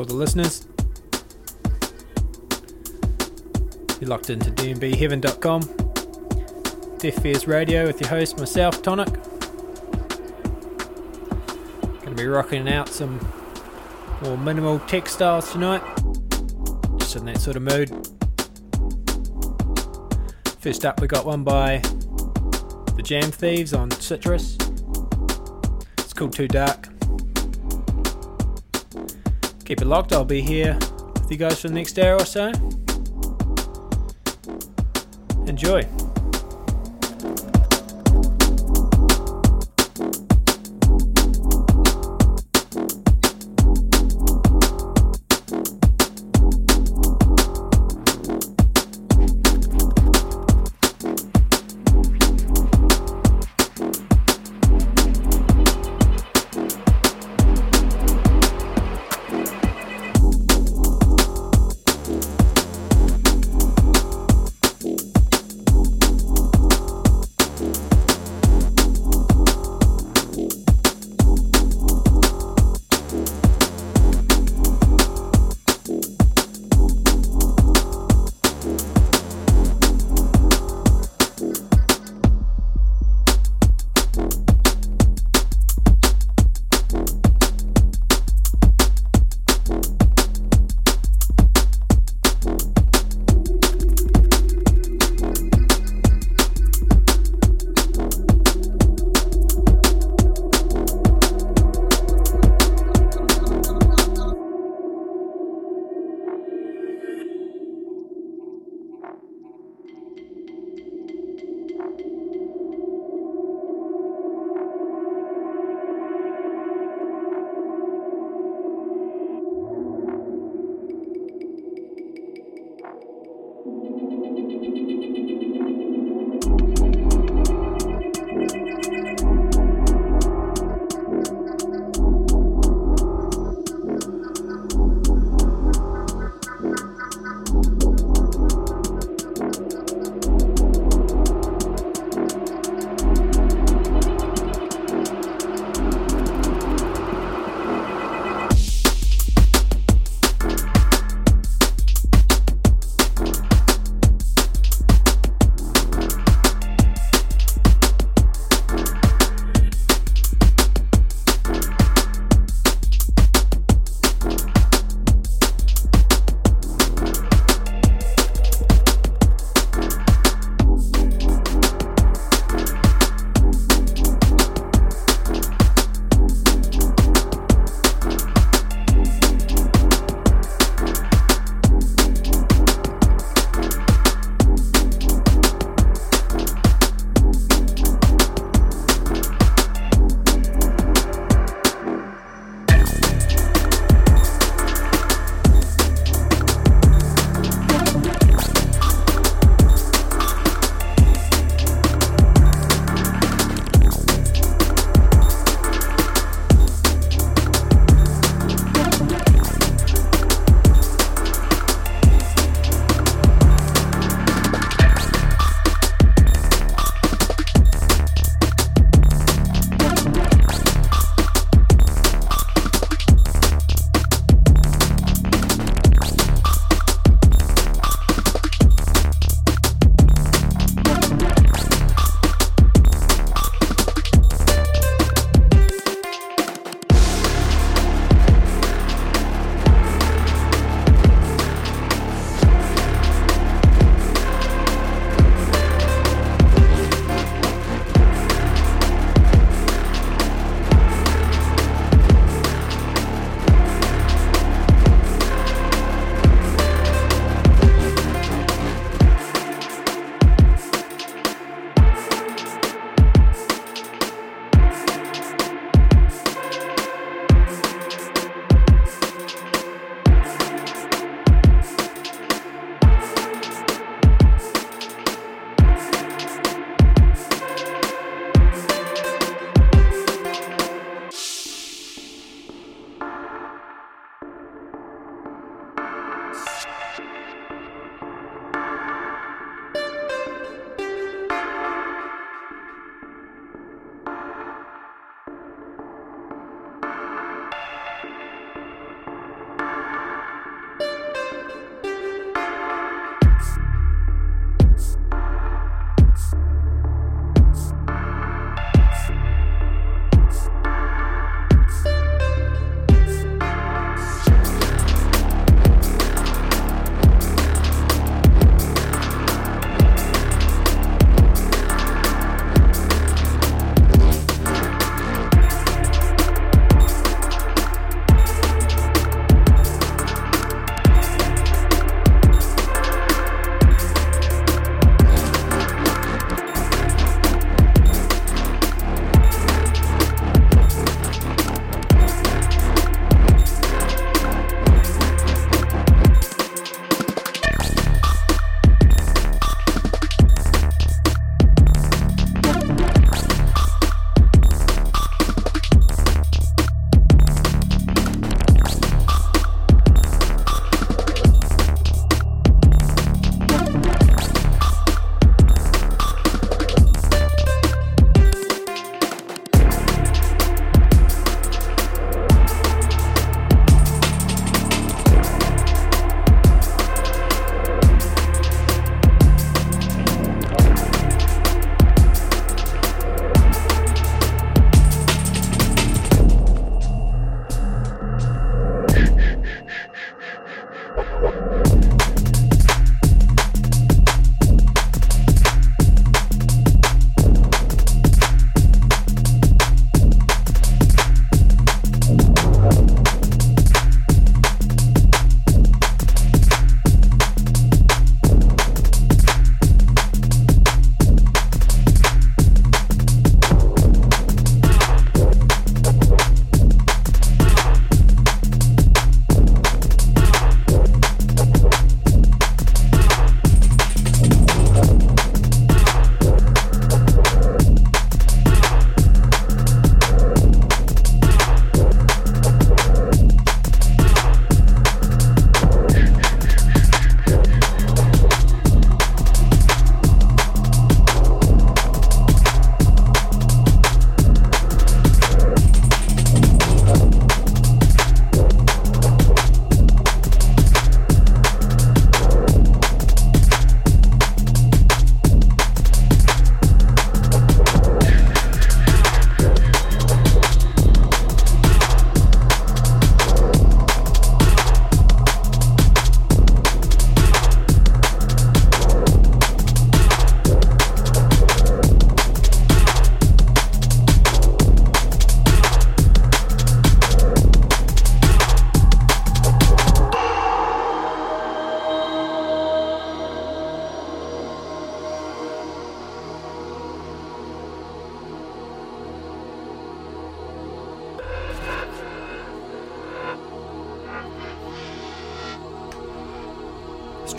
All the listeners. You're locked into dnbheaven.com. Deaf Fears Radio with your host, myself, Tonic. Gonna be rocking out some more minimal textiles tonight. Just in that sort of mood. First up, we got one by the Jam Thieves on Citrus. It's called Too Dark. Keep it locked, I'll be here with you guys for the next hour or so. Enjoy.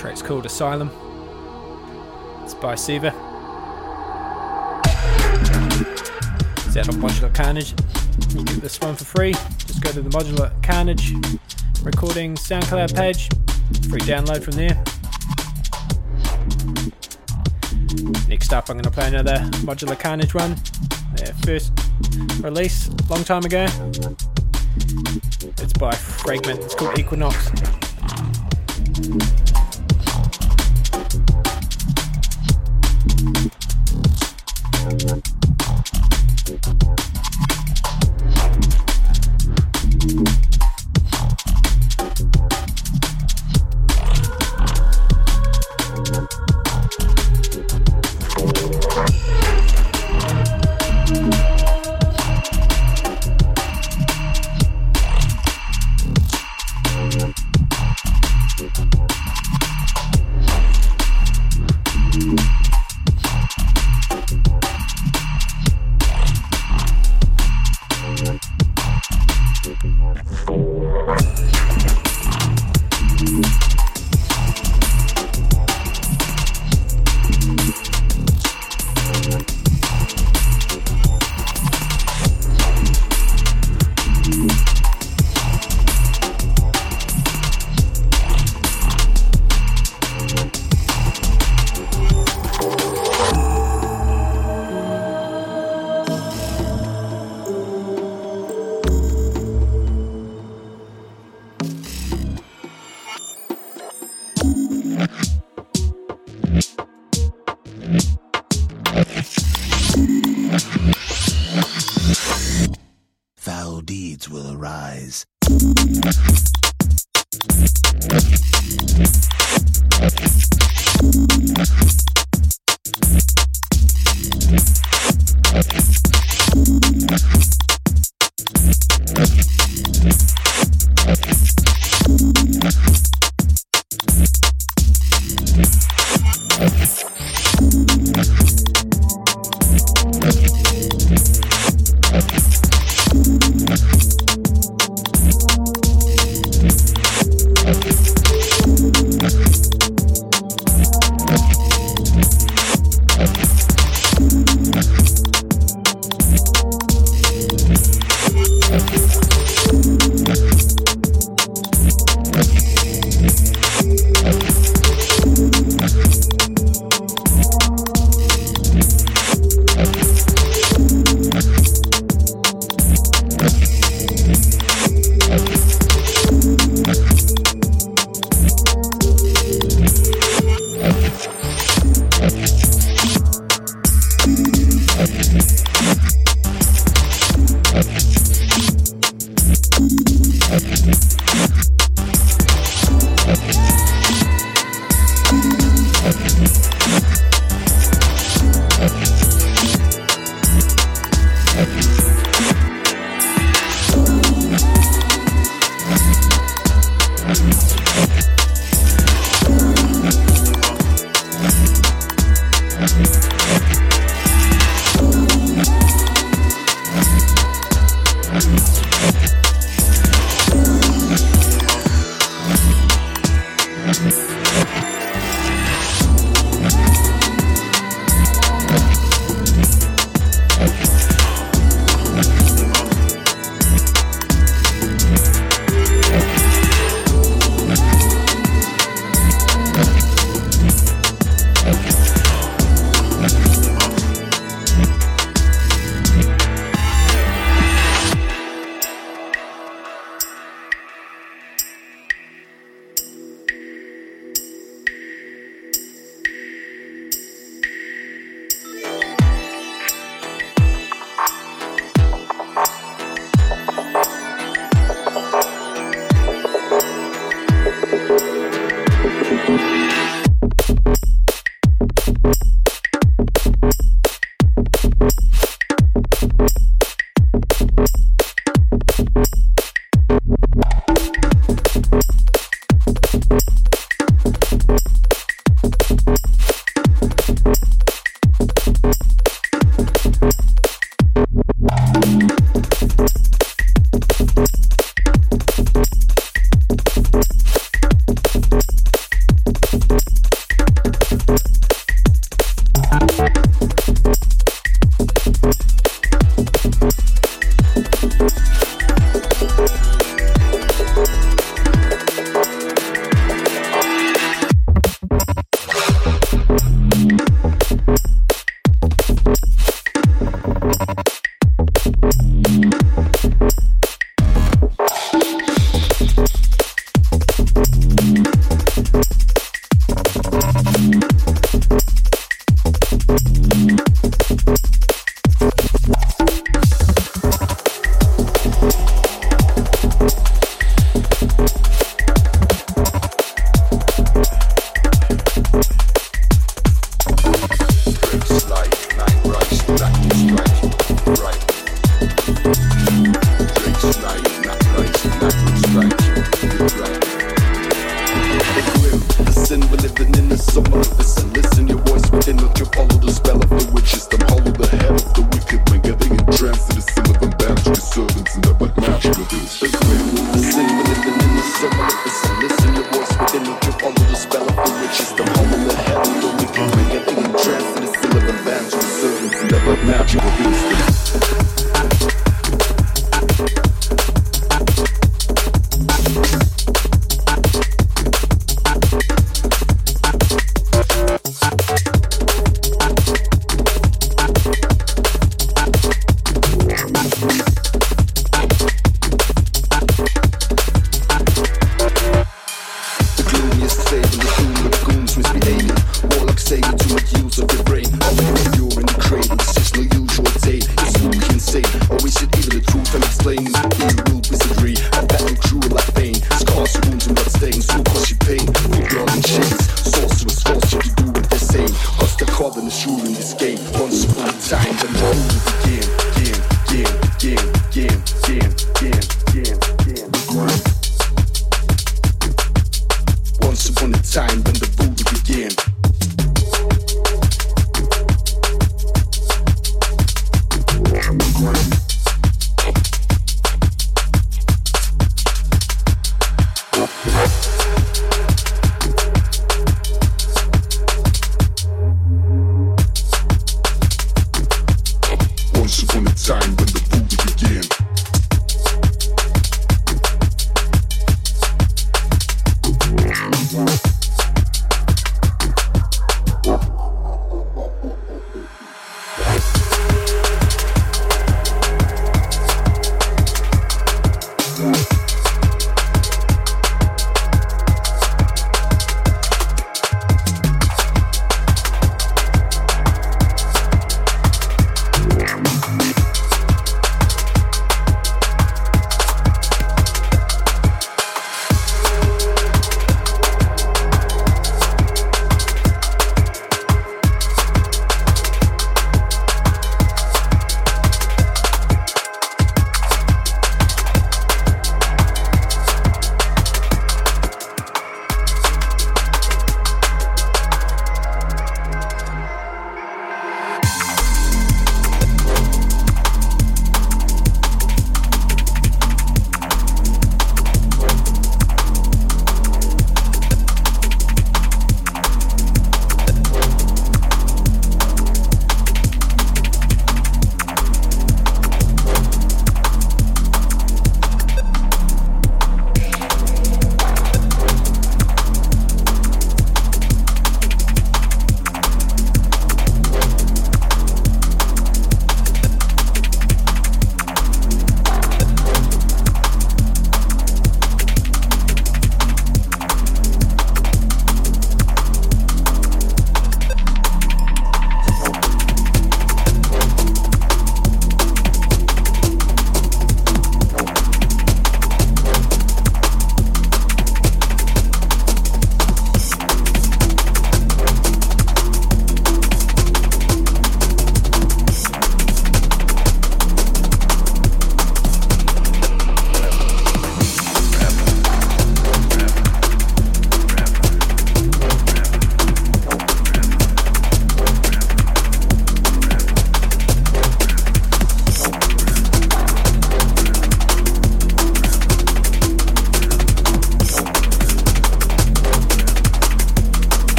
Track's called Asylum. It's by Seva. It's out on Modular Carnage. You get this one for free. Just go to the Modular Carnage recording SoundCloud page. Free download from there. Next up, I'm going to play another Modular Carnage one. Their first release, long time ago. It's by Fragment. It's called Equinox. listen. We're living in the summer of listen. Listen, your voice within. Don't you follow the spell of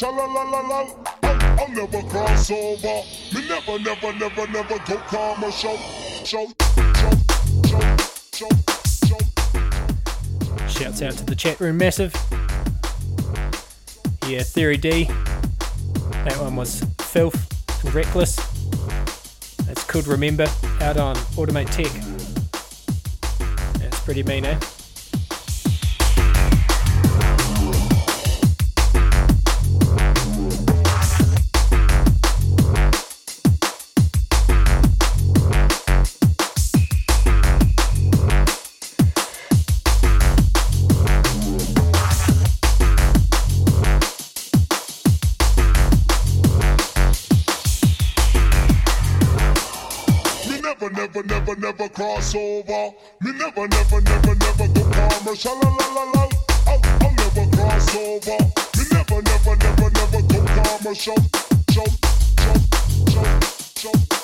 I'll, never cross over. Me never, never, never, never go commercial. Show, show, show, show. Shouts out to the chat room, massive. Yeah, Theory D. That one was Philth and Wreckless. That's Could Remember out on Automate Tech. That's pretty mean, eh? Crossover. Me never, never, never, never go commercial. La la la la. I'll, I'll never cross over. Me never, never, never, never go commercial. Jump, jump, jump, jump.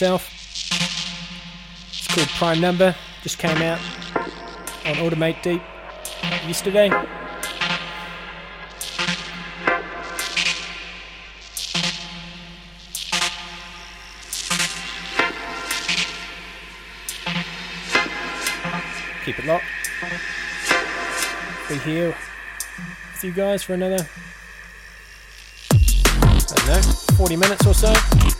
Myself. It's called Prime Number. Just came out on Automate Deep yesterday. Keep it locked. Be here with you guys for another, I don't know, 40 minutes or so.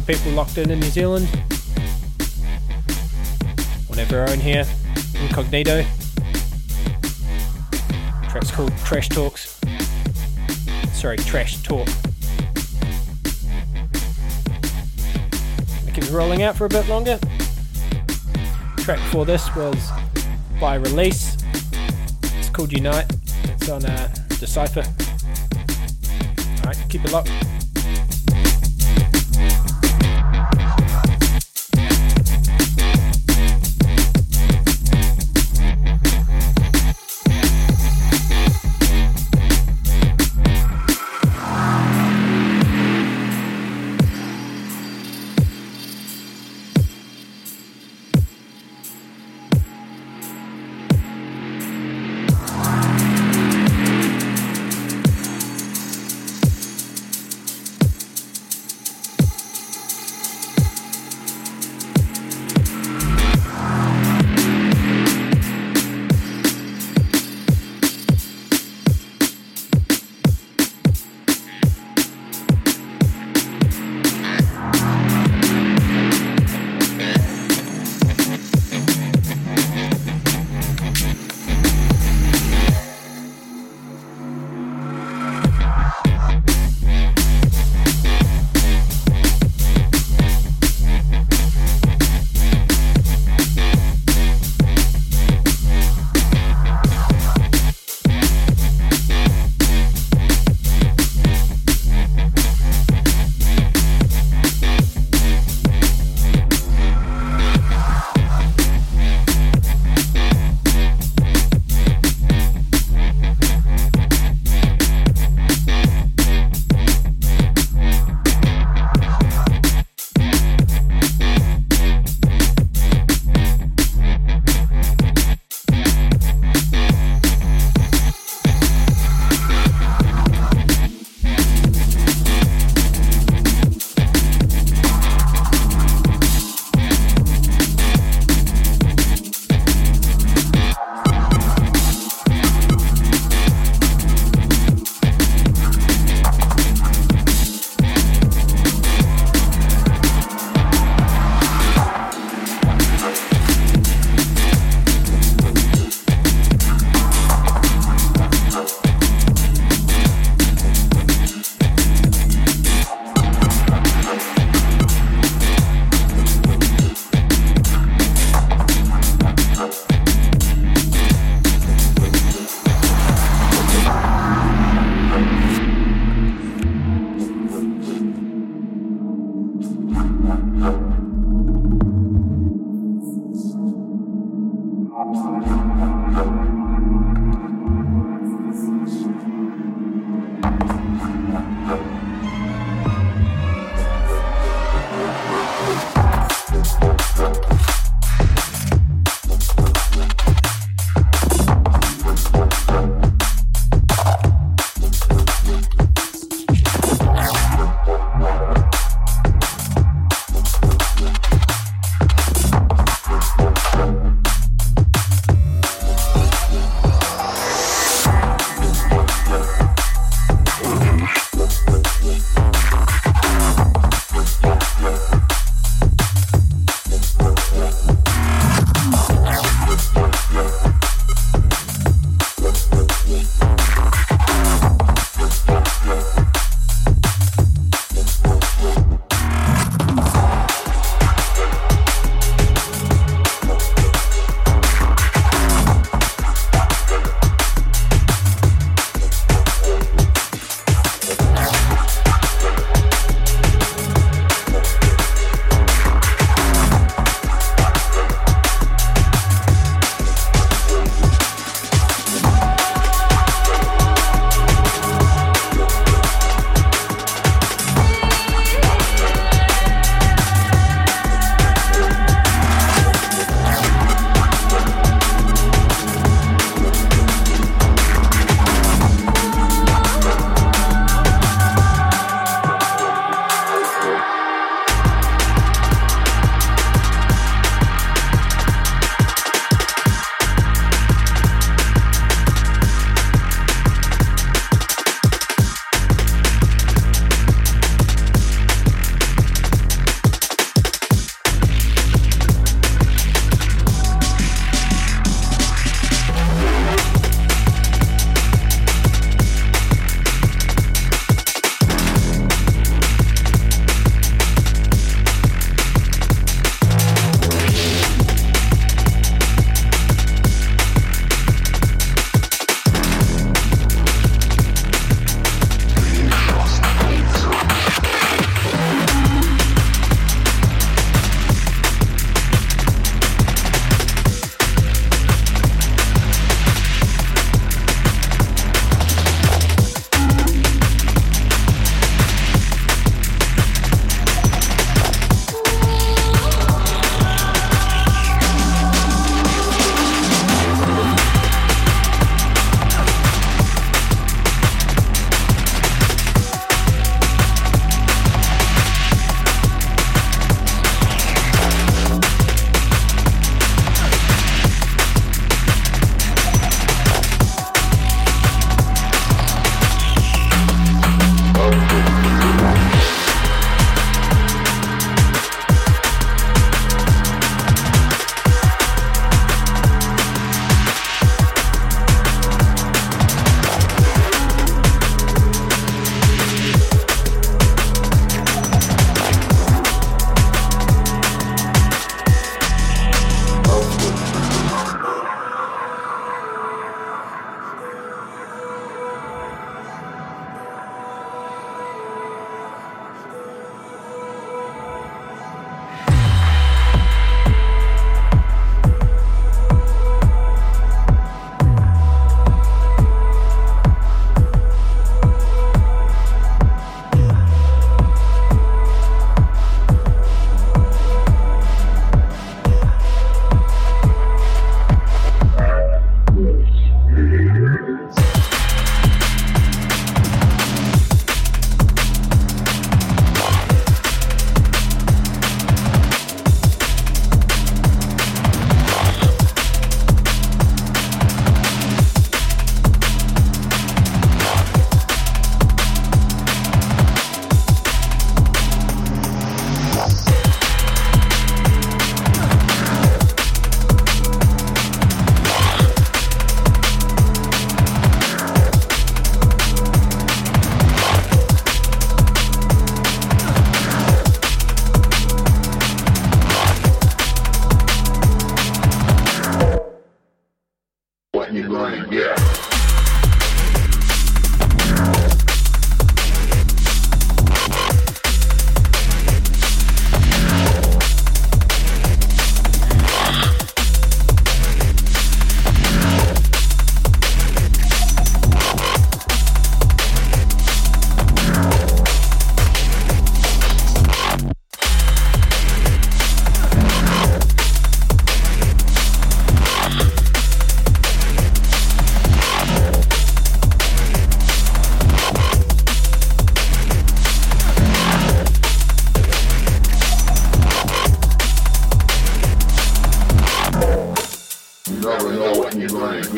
The people locked in in New Zealand. One of our own here, Incognito. Track's called Trash Talks. Sorry, Trash Talk. It keeps rolling out for a bit longer. Track before this was by Release. It's called Unite. It's on uh, Decipher. Alright, keep it locked.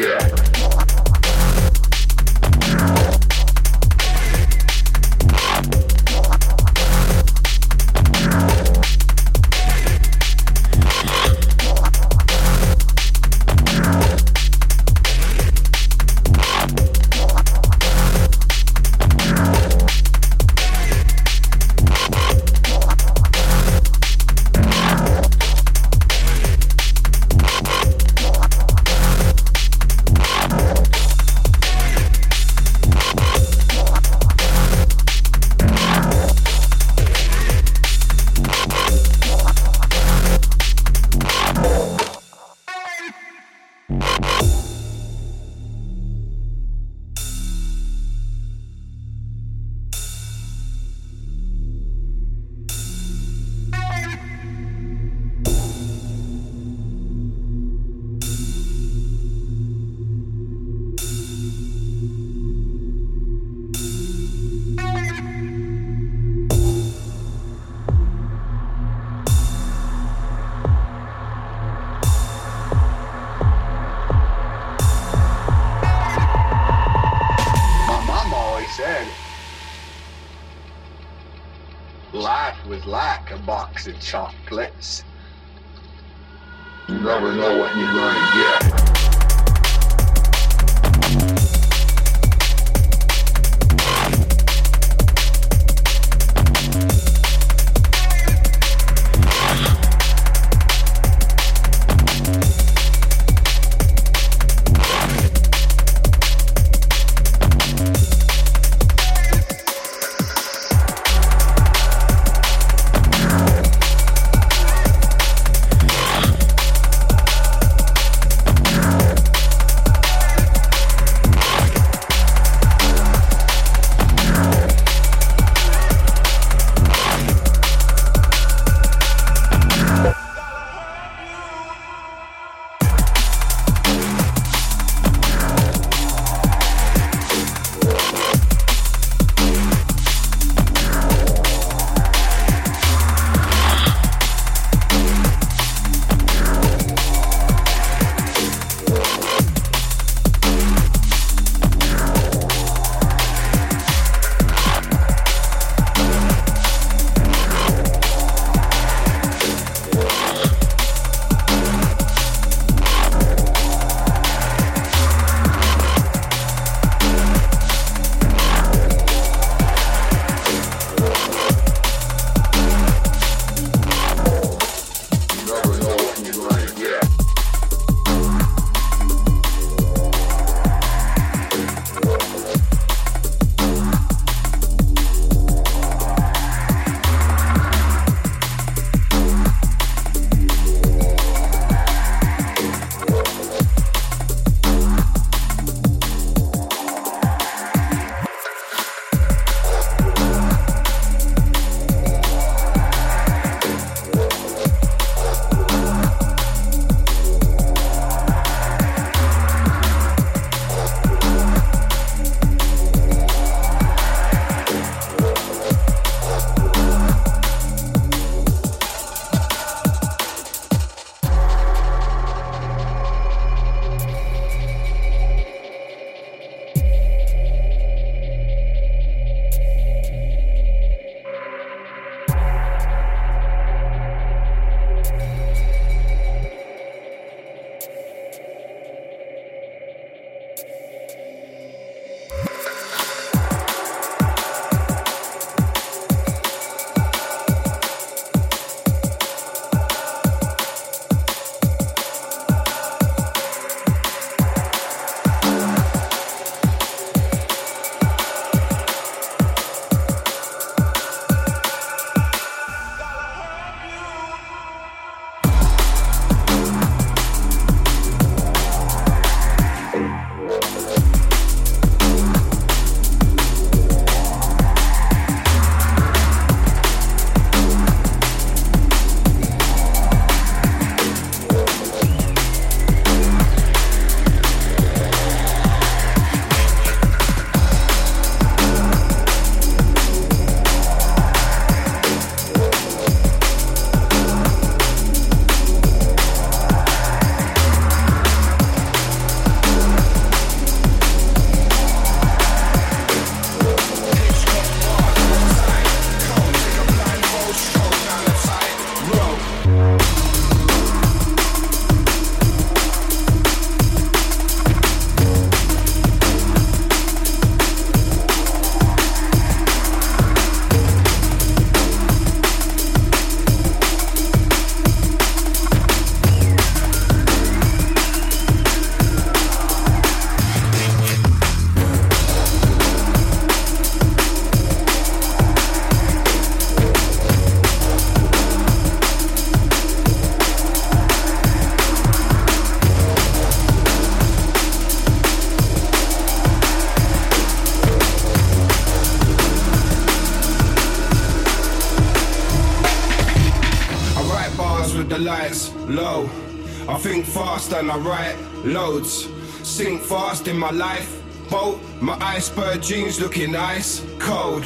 Yeah. And I write loads. Sink fast in my life. Boat, my iceberg jeans looking nice, cold.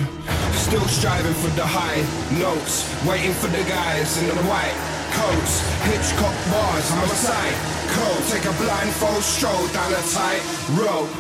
Still striving for the high notes. Waiting for the guys in the white coats. Hitchcock bars, I'm a side. Cold, take a blindfold stroll down a tight rope.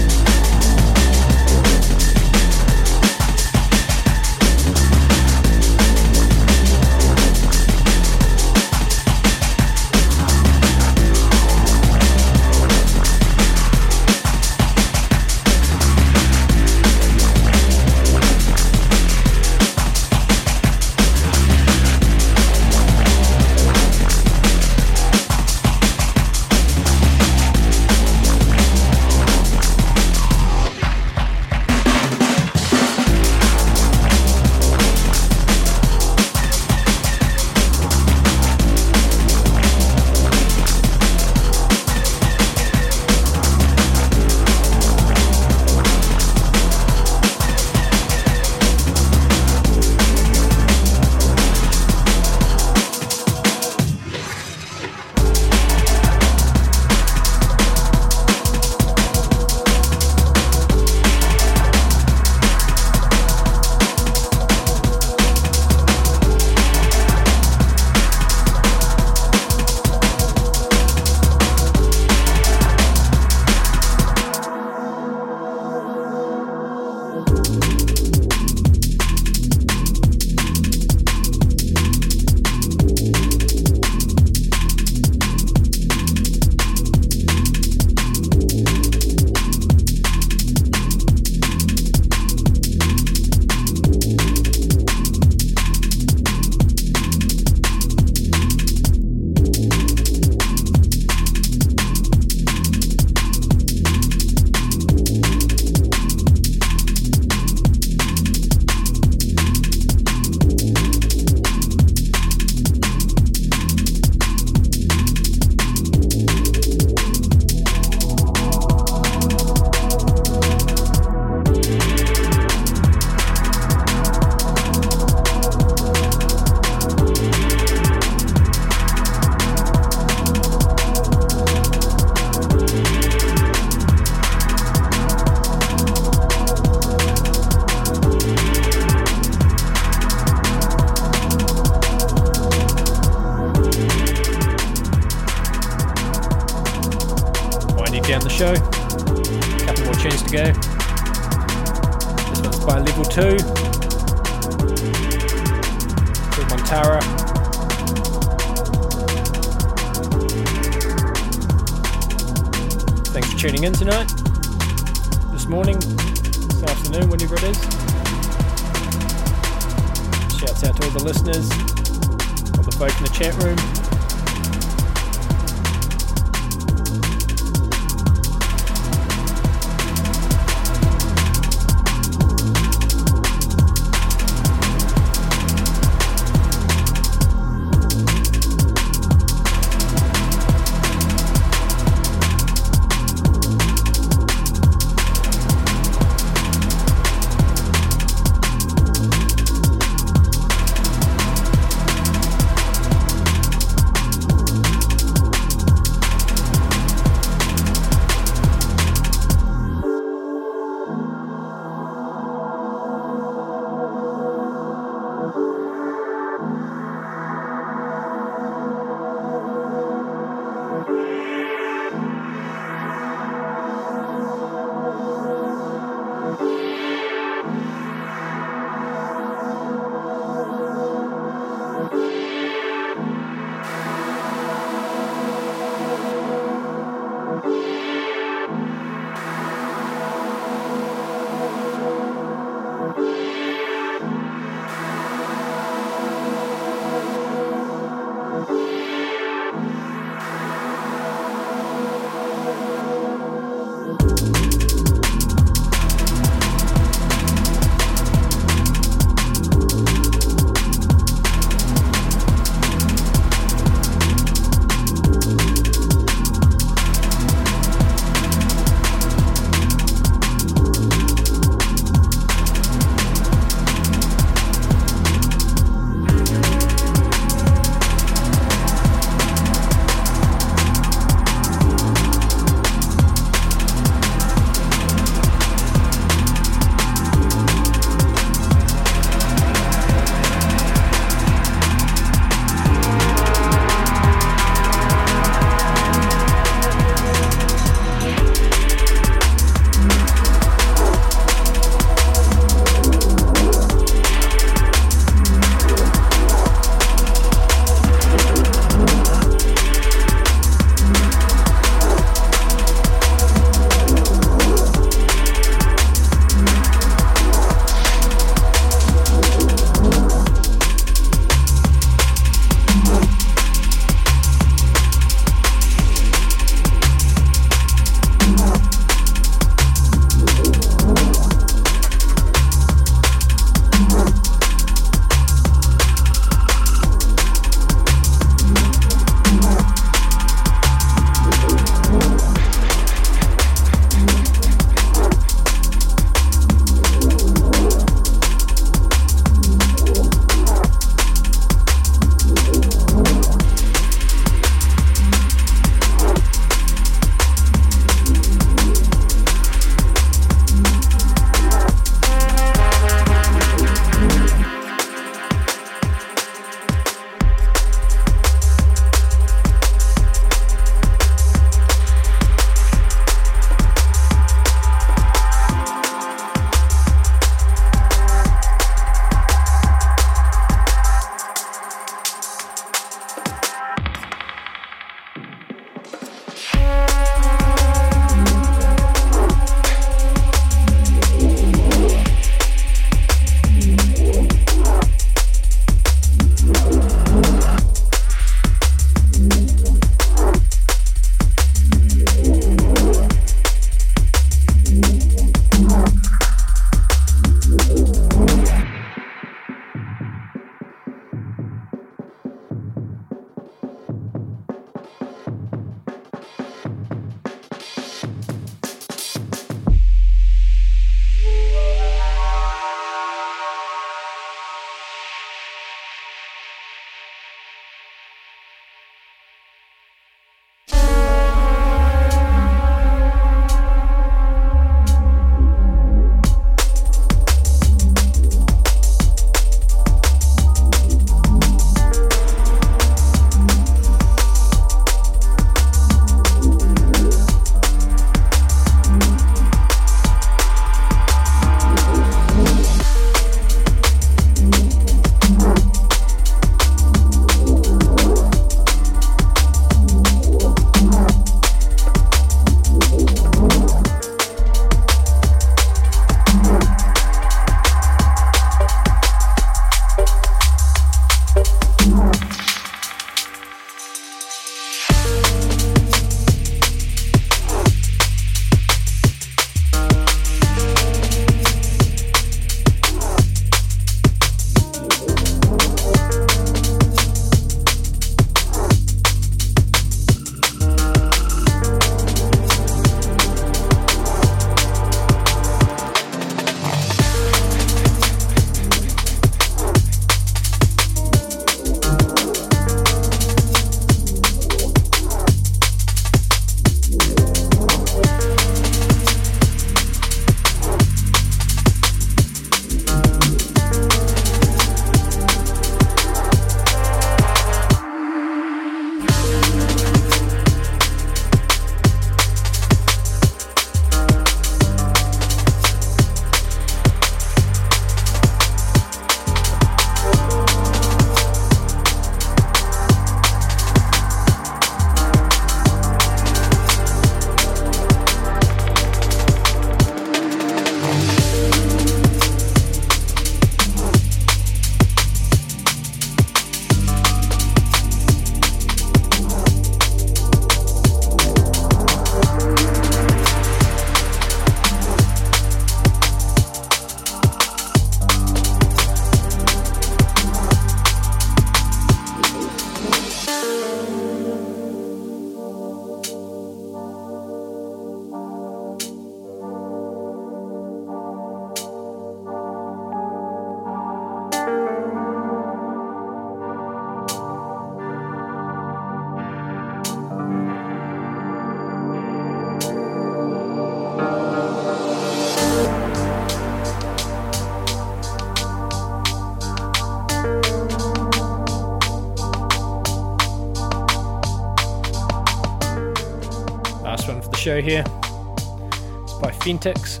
Phentix.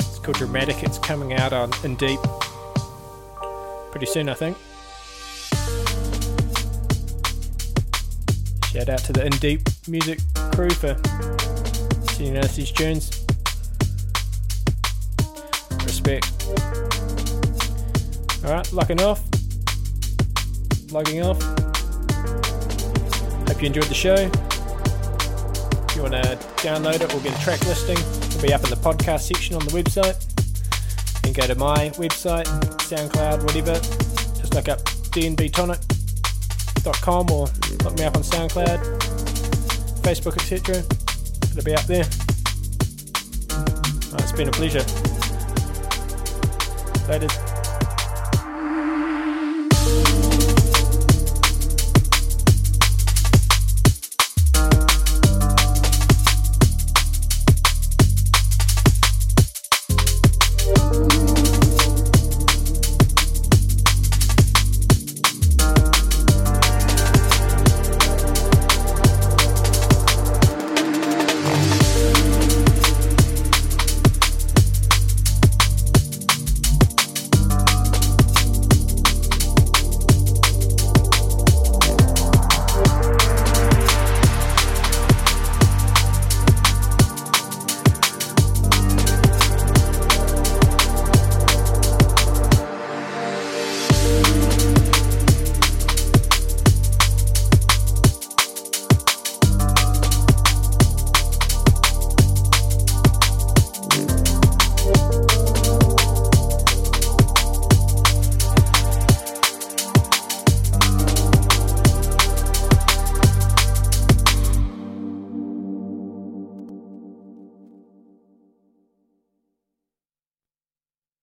It's called Dramatic. It's coming out on In Deep pretty soon, I think. Shout out to the In Deep music crew for sending us these tunes. Respect. Alright, locking off. Logging off. Hope you enjoyed the show. You want to download it or get a track listing, it'll be up in the podcast section on the website. And go to my website, SoundCloud, whatever. Just look up dnbtonic.com or look me up on SoundCloud, Facebook, etc. It'll be up there. it's been a pleasure. Later.